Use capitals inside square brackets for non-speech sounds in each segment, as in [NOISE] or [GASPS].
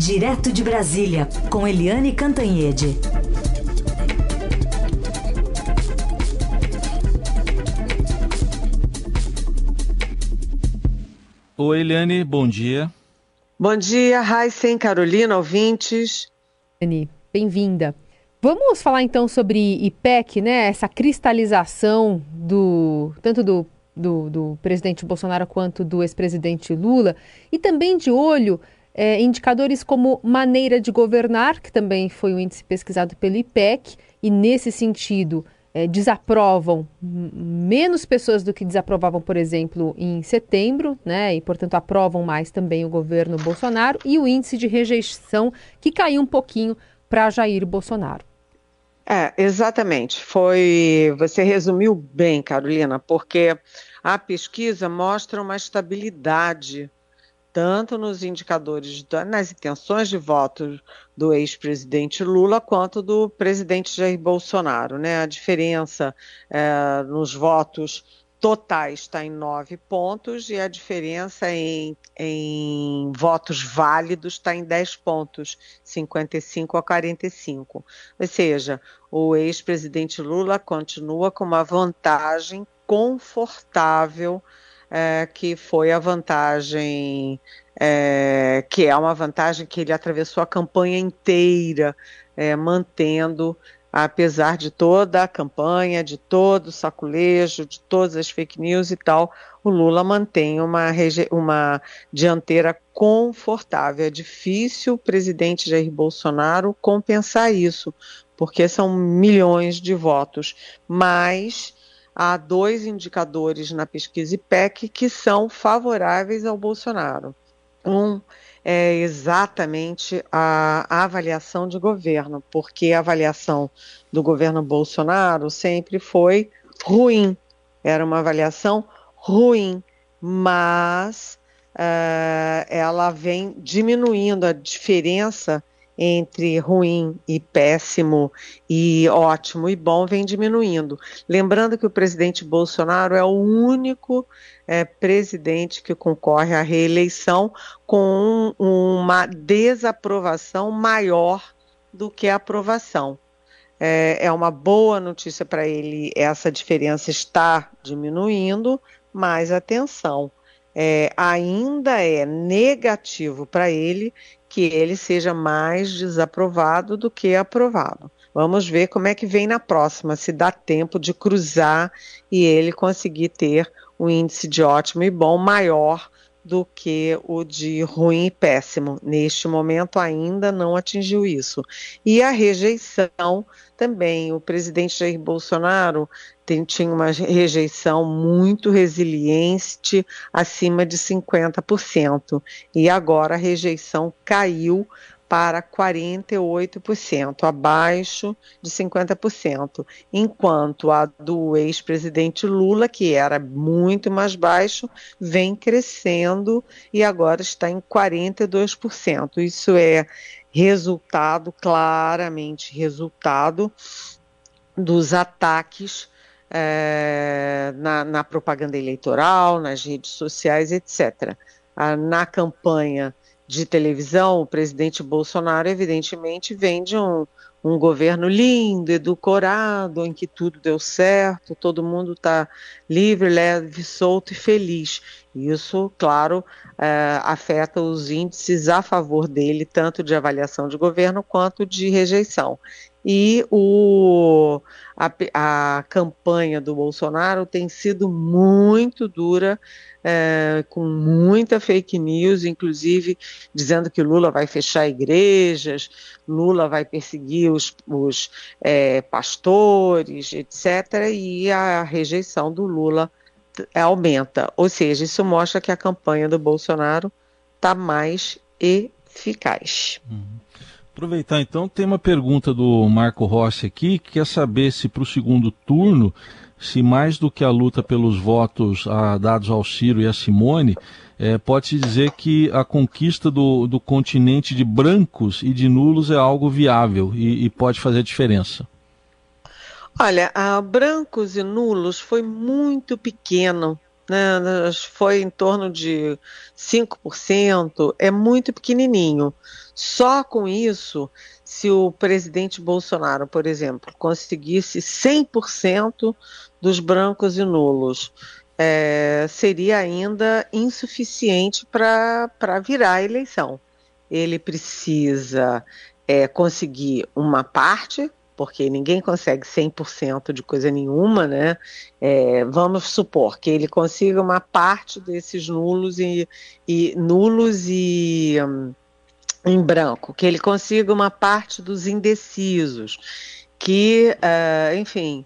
Direto de Brasília, com Eliane Cantanhede. Oi, Eliane, bom dia. Bom dia, Raíssen, Carolina, ouvintes. Eliane, bem-vinda. Vamos falar então sobre IPEC, né? Essa cristalização do tanto do, do, do presidente Bolsonaro quanto do ex-presidente Lula e também de olho é, indicadores como maneira de governar, que também foi um índice pesquisado pelo IPEC, e nesse sentido é, desaprovam menos pessoas do que desaprovavam, por exemplo, em setembro, né? E, portanto, aprovam mais também o governo Bolsonaro, e o índice de rejeição que caiu um pouquinho para Jair Bolsonaro. É, exatamente. Foi. Você resumiu bem, Carolina, porque a pesquisa mostra uma estabilidade tanto nos indicadores, nas intenções de voto do ex-presidente Lula, quanto do presidente Jair Bolsonaro. Né? A diferença é, nos votos totais está em nove pontos e a diferença em, em votos válidos está em 10 pontos, 55 a 45. Ou seja, o ex-presidente Lula continua com uma vantagem confortável, é, que foi a vantagem, é, que é uma vantagem que ele atravessou a campanha inteira, é, mantendo apesar de toda a campanha, de todo o saculejo, de todas as fake news e tal, o Lula mantém uma, uma dianteira confortável. É difícil o presidente Jair Bolsonaro compensar isso, porque são milhões de votos, mas há dois indicadores na pesquisa IPEC que são favoráveis ao Bolsonaro. Um é exatamente a, a, avaliação de governo, porque a avaliação do governo Bolsonaro sempre foi ruim, era uma avaliação ruim, mas uh, ela vem diminuindo a diferença entre ruim e péssimo e ótimo e bom vem diminuindo. Lembrando que o presidente Bolsonaro é o único é, presidente que concorre à reeleição com um, uma desaprovação maior do que a aprovação. É, é uma boa notícia para ele, essa diferença está diminuindo, mas atenção, é, ainda é negativo para ele que ele seja mais desaprovado do que aprovado. Vamos ver como é que vem na próxima, se dá tempo de cruzar e ele conseguir ter um índice de ótimo e bom maior do que o de ruim e péssimo. Neste momento ainda não atingiu isso. E a rejeição também. O presidente Jair Bolsonaro tem, tinha uma rejeição muito resiliente, acima de 50%. E agora a rejeição caiu para 48%, abaixo de 50%, enquanto a do ex-presidente Lula, que era muito mais baixo, vem crescendo e agora está em 42%. Isso é resultado, claramente resultado, dos ataques é, na, na propaganda eleitoral, nas redes sociais, etc. Ah, na campanha de televisão, o presidente Bolsonaro, evidentemente, vem de um, um governo lindo, edulcorado, em que tudo deu certo, todo mundo está livre, leve, solto e feliz. Isso, claro, é, afeta os índices a favor dele, tanto de avaliação de governo quanto de rejeição. E o, a, a campanha do Bolsonaro tem sido muito dura é, com muita fake news, inclusive dizendo que Lula vai fechar igrejas, Lula vai perseguir os, os é, pastores, etc., e a rejeição do Lula aumenta. Ou seja, isso mostra que a campanha do Bolsonaro está mais eficaz. Uhum. Aproveitar então, tem uma pergunta do Marco Rossi aqui, que quer saber se para o segundo turno se mais do que a luta pelos votos a, dados ao Ciro e a Simone, é, pode-se dizer que a conquista do, do continente de brancos e de nulos é algo viável e, e pode fazer diferença. Olha, a brancos e nulos foi muito pequeno, né? foi em torno de 5%, é muito pequenininho. Só com isso, se o presidente Bolsonaro, por exemplo, conseguisse 100% dos brancos e nulos, é, seria ainda insuficiente para virar a eleição. Ele precisa é, conseguir uma parte, porque ninguém consegue 100% de coisa nenhuma, né? É, vamos supor que ele consiga uma parte desses nulos e, e nulos e em branco, que ele consiga uma parte dos indecisos, que, uh, enfim,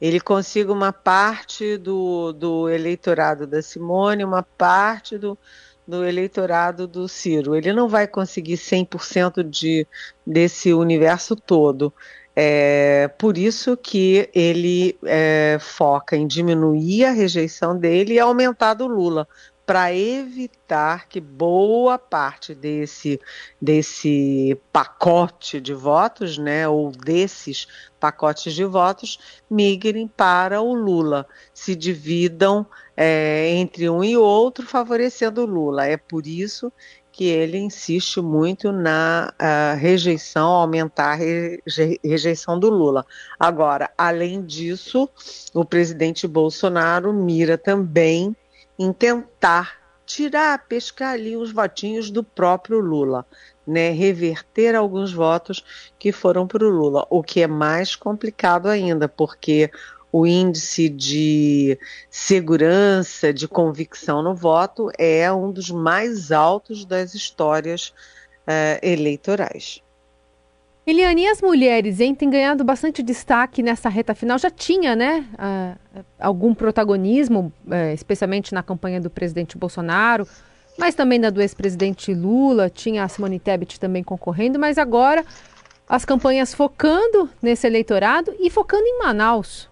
ele consiga uma parte do, do eleitorado da Simone, uma parte do, do eleitorado do Ciro. Ele não vai conseguir 100% de, desse universo todo. É, por isso que ele é, foca em diminuir a rejeição dele e aumentar do Lula, para evitar que boa parte desse, desse pacote de votos, né, ou desses pacotes de votos, migrem para o Lula, se dividam é, entre um e outro, favorecendo o Lula. É por isso que ele insiste muito na uh, rejeição, aumentar a re rejeição do Lula. Agora, além disso, o presidente Bolsonaro mira também em tentar tirar, pescar ali os votinhos do próprio Lula, né, reverter alguns votos que foram para o Lula, o que é mais complicado ainda, porque o índice de segurança, de convicção no voto é um dos mais altos das histórias uh, eleitorais. Eliane, e as mulheres hein, têm ganhado bastante destaque nessa reta final? Já tinha, né, uh, algum protagonismo, uh, especialmente na campanha do presidente Bolsonaro, mas também na do ex-presidente Lula, tinha a Simone Tebet também concorrendo, mas agora as campanhas focando nesse eleitorado e focando em Manaus.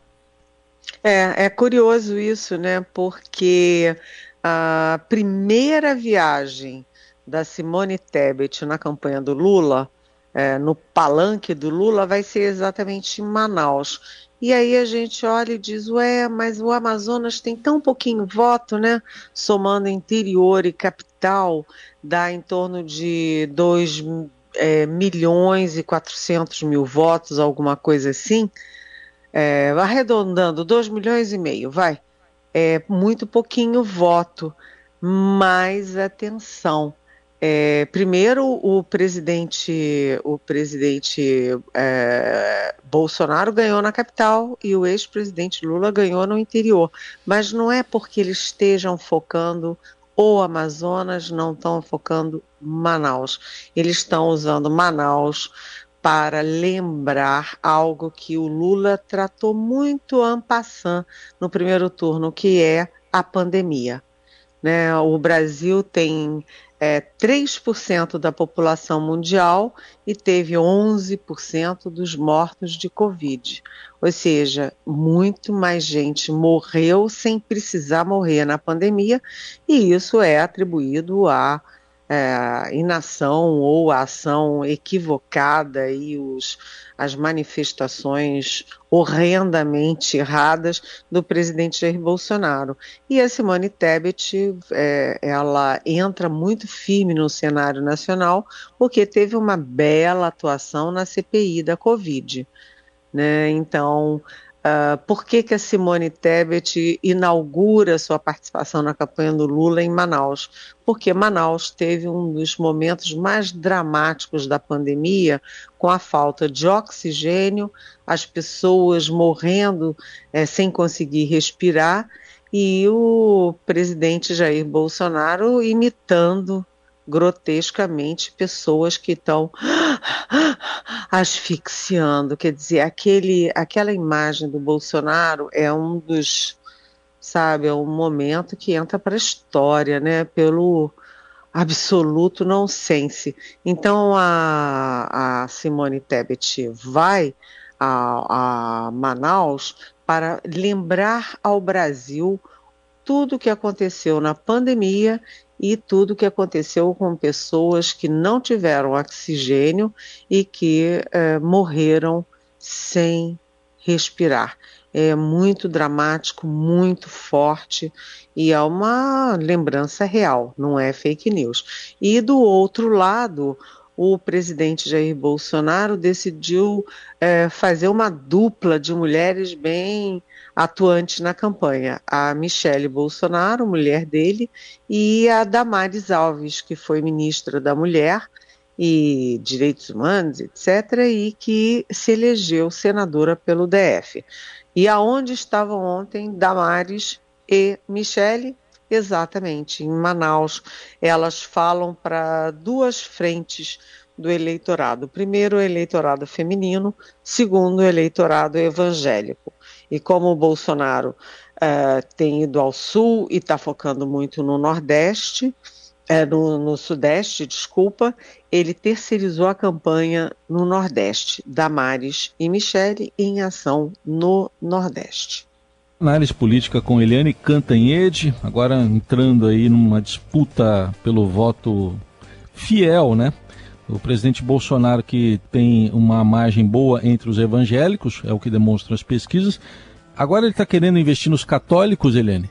É, é curioso isso, né, porque a primeira viagem da Simone Tebet na campanha do Lula é, no palanque do Lula vai ser exatamente em Manaus. E aí a gente olha e diz, ué, mas o Amazonas tem tão pouquinho voto, né? Somando interior e capital, dá em torno de 2 é, milhões e 400 mil votos, alguma coisa assim. É, arredondando, 2 milhões e meio, vai. É muito pouquinho voto, mas atenção é, primeiro, o presidente, o presidente é, Bolsonaro ganhou na capital e o ex-presidente Lula ganhou no interior. Mas não é porque eles estejam focando o Amazonas, não estão focando Manaus. Eles estão usando Manaus para lembrar algo que o Lula tratou muito en passant no primeiro turno, que é a pandemia. Né? O Brasil tem é, 3% da população mundial e teve 11% dos mortos de Covid. Ou seja, muito mais gente morreu sem precisar morrer na pandemia, e isso é atribuído à é, inação ou a ação equivocada e os, as manifestações horrendamente erradas do presidente Jair Bolsonaro. E a Simone Tebet, é, ela entra muito firme no cenário nacional porque teve uma bela atuação na CPI da Covid. Né? Então, Uh, por que, que a Simone Tebet inaugura sua participação na campanha do Lula em Manaus? Porque Manaus teve um dos momentos mais dramáticos da pandemia, com a falta de oxigênio, as pessoas morrendo é, sem conseguir respirar e o presidente Jair Bolsonaro imitando grotescamente pessoas que estão [GASPS] asfixiando. Quer dizer, aquele, aquela imagem do Bolsonaro é um dos, sabe, é um momento que entra para a história, né? Pelo absoluto nonsense. Então a, a Simone Tebet vai a, a Manaus para lembrar ao Brasil tudo o que aconteceu na pandemia e tudo o que aconteceu com pessoas que não tiveram oxigênio e que é, morreram sem respirar. É muito dramático, muito forte e é uma lembrança real, não é fake news. E do outro lado, o presidente Jair Bolsonaro decidiu é, fazer uma dupla de mulheres bem atuantes na campanha. A Michele Bolsonaro, mulher dele, e a Damares Alves, que foi ministra da Mulher e Direitos Humanos, etc., e que se elegeu senadora pelo DF. E aonde estavam ontem Damares e Michele? Exatamente, em Manaus. Elas falam para duas frentes do eleitorado. Primeiro, o eleitorado feminino, segundo, o eleitorado evangélico. E como o Bolsonaro uh, tem ido ao sul e está focando muito no Nordeste, é, no, no, Sudeste, desculpa, ele terceirizou a campanha no Nordeste, Damares e Michele em ação no Nordeste. Análise política com Eliane Cantanhede, agora entrando aí numa disputa pelo voto fiel, né? O presidente Bolsonaro, que tem uma margem boa entre os evangélicos, é o que demonstram as pesquisas. Agora ele está querendo investir nos católicos, Eliane?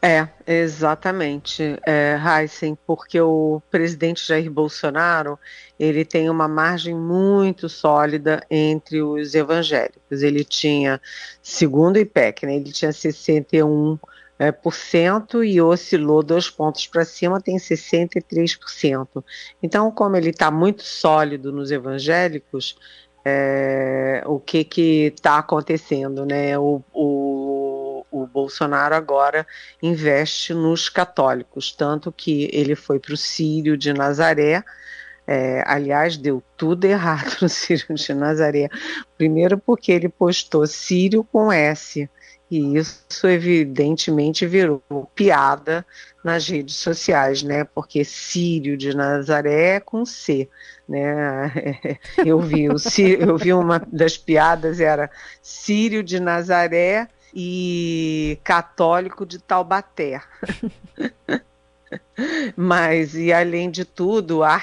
É, exatamente, é, Heisen, porque o presidente Jair Bolsonaro ele tem uma margem muito sólida entre os evangélicos. Ele tinha, segundo o IPEC, né, ele tinha 61 é, por cento e oscilou dois pontos para cima, tem 63%. Então, como ele está muito sólido nos evangélicos, é, o que está acontecendo, né? O, o, o, Bolsonaro agora investe nos católicos, tanto que ele foi para o Sírio de Nazaré. É, aliás, deu tudo errado no [LAUGHS] Sírio de Nazaré. Primeiro, porque ele postou Sírio com S. E isso, evidentemente, virou piada nas redes sociais, né? Porque Sírio de Nazaré é com C, né? [LAUGHS] Eu vi, o, eu vi uma das piadas, era Sírio de Nazaré e católico de Taubaté. [LAUGHS] Mas, e além de tudo, a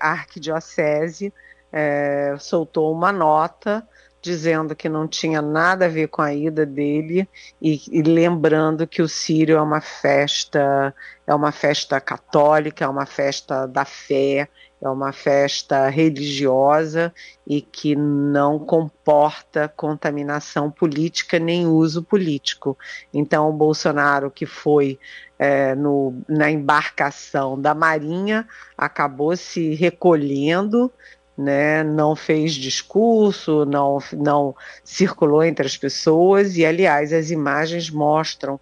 arquidiocese, é, soltou uma nota dizendo que não tinha nada a ver com a ida dele e, e, lembrando que o Sírio é uma festa, é uma festa católica, é uma festa da fé, é uma festa religiosa e que não comporta contaminação política nem uso político. Então, o Bolsonaro, que foi é, no, na embarcação da Marinha, acabou se recolhendo, né, não fez discurso, não, não circulou entre as pessoas, e, aliás, as imagens mostram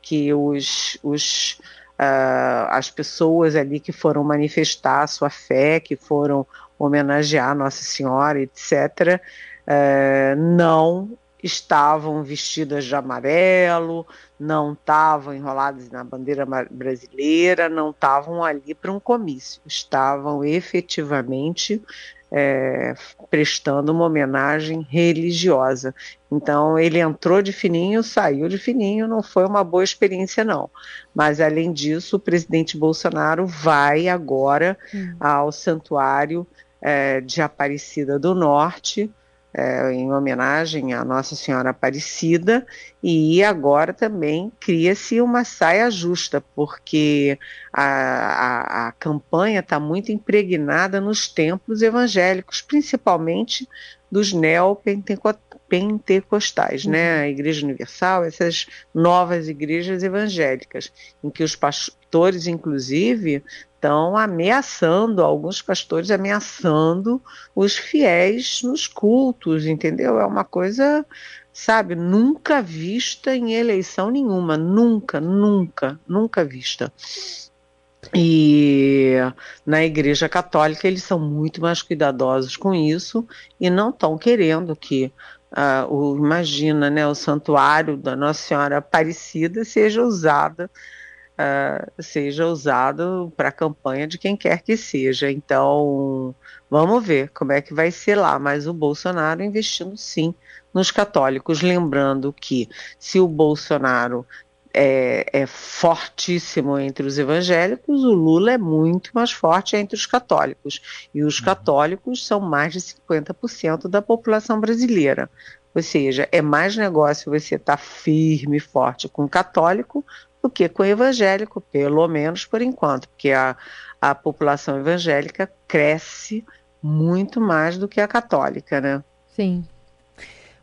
que os, os uh, as pessoas ali que foram manifestar a sua fé, que foram homenagear Nossa Senhora, etc., uh, não estavam vestidas de amarelo, não estavam enroladas na bandeira brasileira, não estavam ali para um comício, estavam efetivamente é, prestando uma homenagem religiosa. Então ele entrou de fininho, saiu de fininho, não foi uma boa experiência não. Mas além disso, o presidente Bolsonaro vai agora hum. ao santuário é, de Aparecida do Norte é, em homenagem à Nossa Senhora Aparecida, e agora também cria-se uma saia justa, porque a, a, a campanha está muito impregnada nos templos evangélicos, principalmente dos neopentecostais, uhum. né? A Igreja Universal, essas novas igrejas evangélicas, em que os pastores, inclusive, estão ameaçando, alguns pastores ameaçando os fiéis nos cultos, entendeu? É uma coisa, sabe, nunca vista em eleição nenhuma, nunca, nunca, nunca vista. E na Igreja Católica eles são muito mais cuidadosos com isso e não estão querendo que uh, o imagina, né, o santuário da Nossa Senhora Aparecida seja usada uh, seja usado para a campanha de quem quer que seja. Então, vamos ver como é que vai ser lá. Mas o Bolsonaro investindo sim nos católicos. Lembrando que se o Bolsonaro é, é, fortíssimo entre os evangélicos, o Lula é muito mais forte entre os católicos. E os uhum. católicos são mais de 50% da população brasileira. Ou seja, é mais negócio você estar tá firme e forte com o católico do que com o evangélico, pelo menos por enquanto, porque a, a população evangélica cresce muito mais do que a católica, né? Sim.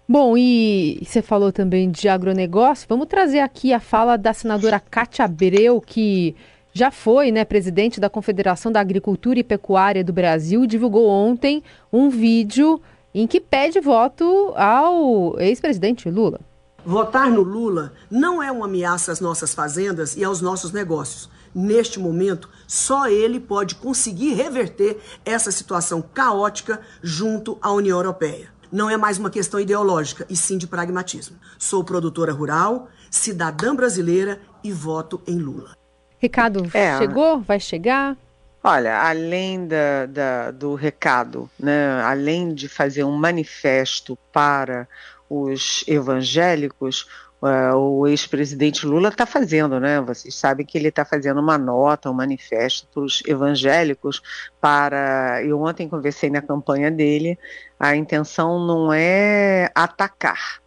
Bom, e você falou também de agronegócio. Vamos trazer aqui a fala da senadora Cátia Abreu, que já foi né, presidente da Confederação da Agricultura e Pecuária do Brasil, divulgou ontem um vídeo em que pede voto ao ex-presidente Lula. Votar no Lula não é uma ameaça às nossas fazendas e aos nossos negócios. Neste momento, só ele pode conseguir reverter essa situação caótica junto à União Europeia. Não é mais uma questão ideológica, e sim de pragmatismo. Sou produtora rural, cidadã brasileira e voto em Lula. Recado é. chegou? Vai chegar? Olha, além da, da, do recado, né, além de fazer um manifesto para os evangélicos, uh, o ex-presidente Lula está fazendo, né? Vocês sabem que ele está fazendo uma nota, um manifesto para os evangélicos para. Eu ontem conversei na campanha dele, a intenção não é atacar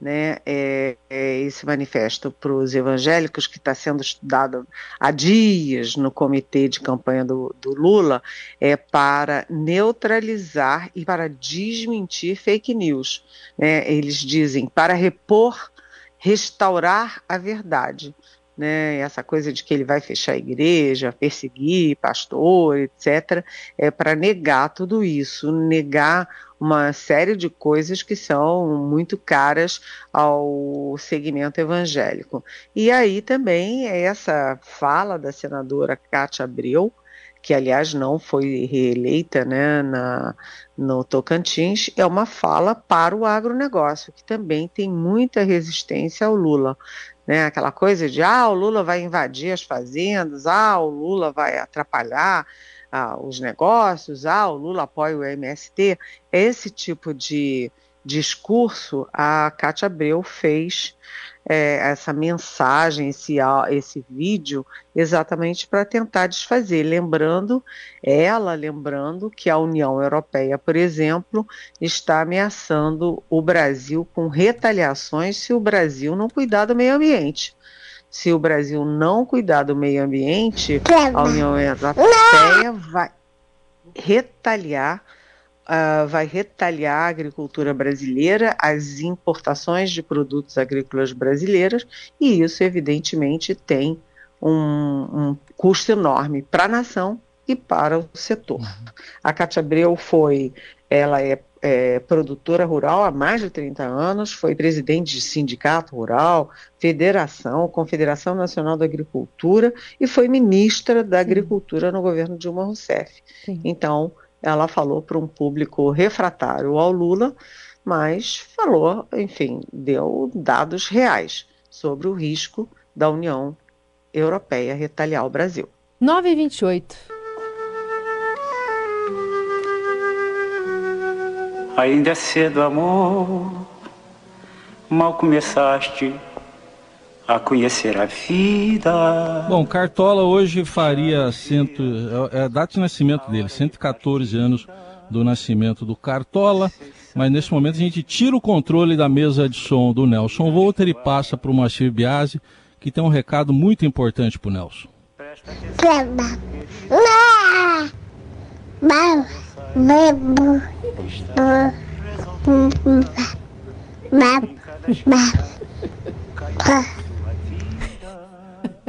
né, é, é esse manifesto para os evangélicos, que está sendo estudado há dias no comitê de campanha do, do, Lula, é para neutralizar e para desmentir fake news. Né? Eles dizem para repor, restaurar a verdade né, essa coisa de que ele vai fechar a igreja, perseguir pastor, etc., é para negar tudo isso, negar uma série de coisas que são muito caras ao segmento evangélico. E aí também é essa fala da senadora Cátia Abreu, que aliás não foi reeleita né, na, no Tocantins, é uma fala para o agronegócio, que também tem muita resistência ao Lula né? Aquela coisa de ah, o Lula vai invadir as fazendas, ah, o Lula vai atrapalhar ah, os negócios, ah, o Lula apoia o MST. Esse tipo de discurso a Cátia Abreu fez é, essa mensagem, esse, esse vídeo, exatamente para tentar desfazer. Lembrando, ela lembrando que a União Europeia, por exemplo, está ameaçando o Brasil com retaliações se o Brasil não cuidar do meio ambiente. Se o Brasil não cuidar do meio ambiente, a União Europeia vai retaliar uh, vai retalhar a agricultura brasileira, as importações de produtos agrícolas brasileiros, e isso, evidentemente, tem um, um custo enorme para a nação e para o setor. Uhum. A Cátia Abreu foi, ela é, é, produtora rural há mais de 30 anos, foi presidente de sindicato rural, federação, Confederação Nacional da Agricultura e foi ministra da Agricultura no governo Dilma Rousseff. Sim. Então, ela falou para um público refratário ao Lula, mas falou, enfim, deu dados reais sobre o risco da União Europeia retaliar o Brasil. 9 e 28. Ainda é cedo, amor, mal começaste a conhecer a vida. Bom, Cartola hoje faria cento, é a data de nascimento dele, 114 anos do nascimento do Cartola, mas nesse momento a gente tira o controle da mesa de som do Nelson Volter e passa para o Moacir Biasi, que tem um recado muito importante para o Nelson.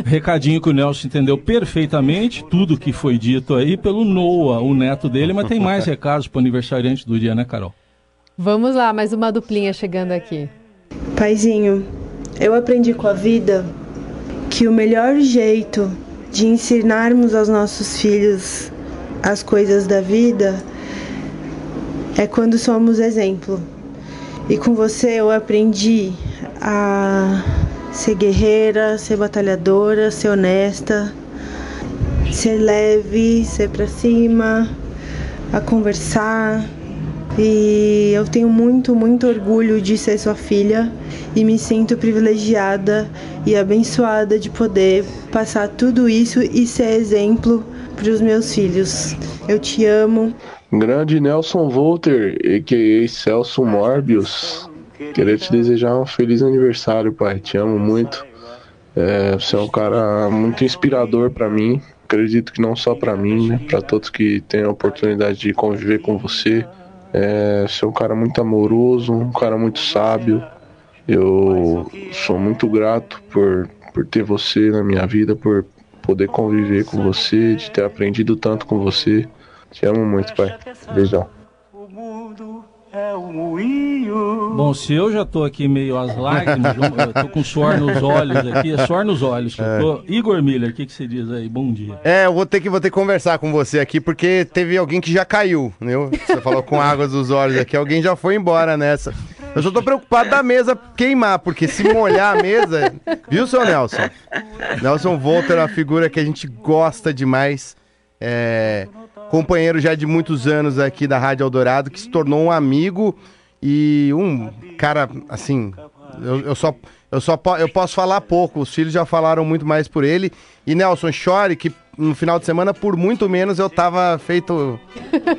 Recadinho que o Nelson entendeu perfeitamente, tudo que foi dito aí pelo Noah, o neto dele, mas tem mais [LAUGHS] recados para o aniversariante do dia, né, Carol? Vamos lá, mais uma duplinha chegando aqui. Paizinho, eu aprendi com a vida que o melhor jeito de ensinarmos aos nossos filhos as coisas da vida é quando somos exemplo. E com você eu aprendi a ser guerreira, ser batalhadora, ser honesta, ser leve, ser para cima, a conversar. E eu tenho muito, muito orgulho de ser sua filha e me sinto privilegiada e abençoada de poder passar tudo isso e ser exemplo para os meus filhos. Eu te amo. Grande Nelson Volter, a.k.a. Celso Morbius. Queria te desejar um feliz aniversário, pai. Te amo muito. É, você é um cara muito inspirador para mim. Acredito que não só para mim, né? Para todos que têm a oportunidade de conviver com você. É, você é um cara muito amoroso, um cara muito sábio. Eu sou muito grato por, por ter você na minha vida, por poder conviver com você, de ter aprendido tanto com você. Te amo muito, pai. Beijão. É Bom, se eu já tô aqui meio às lágrimas, eu tô com suor nos olhos aqui, é suor nos olhos que é. eu tô. Igor Miller, o que, que você diz aí? Bom dia. É, eu vou ter que, vou ter que conversar com você aqui, porque teve alguém que já caiu, né? Você falou com águas dos olhos aqui, alguém já foi embora nessa. Eu só tô preocupado da mesa queimar, porque se molhar a mesa. Viu, seu Nelson? Nelson Volter é uma figura que a gente gosta demais. É, companheiro já de muitos anos aqui da Rádio Eldorado, que se tornou um amigo e um cara, assim, eu, eu só, eu só eu posso falar pouco, os filhos já falaram muito mais por ele. E Nelson Chore, que no final de semana, por muito menos, eu tava feito,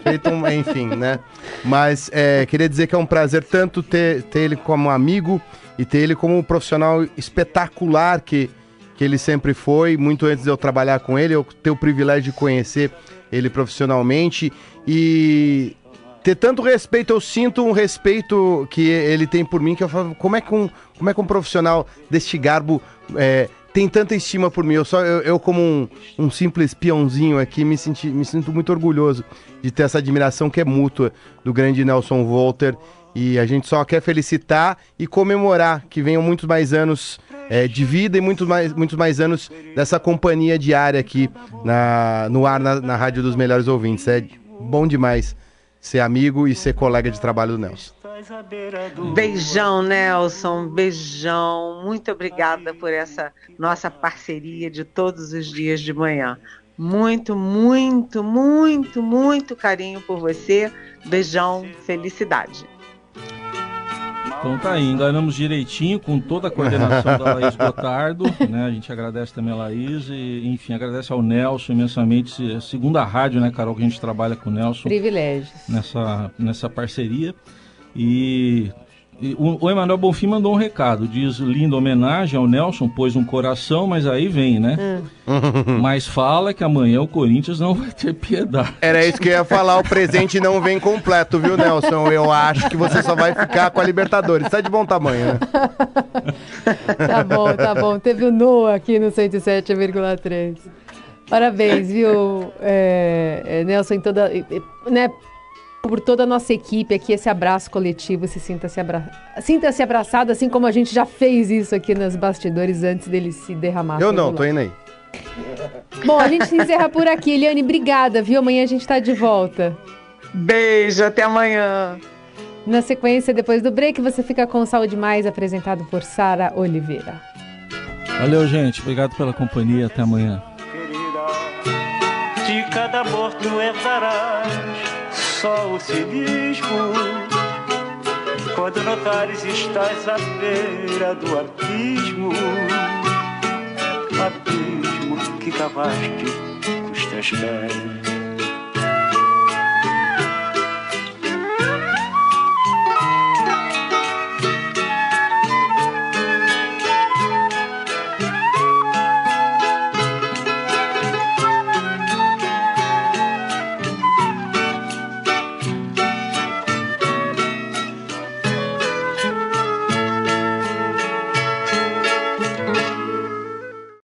feito um, [LAUGHS] enfim, né? Mas é, queria dizer que é um prazer tanto ter, ter ele como amigo e ter ele como um profissional espetacular que, que ele sempre foi, muito antes de eu trabalhar com ele, eu ter o privilégio de conhecer ele profissionalmente e ter tanto respeito, eu sinto um respeito que ele tem por mim, que eu falo, como é que um, como é que um profissional deste garbo é, tem tanta estima por mim? Eu, só, eu, eu como um, um, simples peãozinho aqui, me, senti, me sinto muito orgulhoso de ter essa admiração que é mútua do grande Nelson Volter. E a gente só quer felicitar e comemorar que venham muitos mais anos é, de vida e muitos mais, muitos mais anos dessa companhia diária aqui na, no ar na, na Rádio dos Melhores Ouvintes. É bom demais ser amigo e ser colega de trabalho do Nelson. Beijão, Nelson, beijão. Muito obrigada por essa nossa parceria de todos os dias de manhã. Muito, muito, muito, muito carinho por você. Beijão, felicidade. Então tá aí, enganamos direitinho com toda a coordenação da Laís Gotardo, né? A gente agradece também a Laís e, enfim, agradece ao Nelson imensamente. Segunda rádio, né, Carol, que a gente trabalha com o Nelson. Privilégios. Nessa, nessa parceria. E o, o Emanuel Bonfim mandou um recado, diz linda homenagem ao Nelson, pôs um coração, mas aí vem, né? Hum. [LAUGHS] mas fala que amanhã o Corinthians não vai ter piedade. Era isso que eu ia falar, o presente não vem completo, viu, Nelson? Eu acho que você só vai ficar com a Libertadores. Tá de bom tamanho, né? [LAUGHS] tá bom, tá bom. Teve o Noah aqui no 107,3. Parabéns, viu, é, é, Nelson, em toda. Né, por toda a nossa equipe aqui, esse abraço coletivo, se sinta-se abra... sinta -se abraçado, assim como a gente já fez isso aqui nos bastidores antes dele se derramar. Eu não, tô indo aí. Bom, a gente se encerra por aqui. Eliane, obrigada, viu? Amanhã a gente tá de volta. Beijo, até amanhã. Na sequência, depois do break, você fica com Saúde Mais, apresentado por Sara Oliveira. Valeu, gente. Obrigado pela companhia. Até amanhã. Querida, de cada morto herdarás só o cinismo. Quando notares estás à beira do abismo, abismo que cavaste com os teus pés.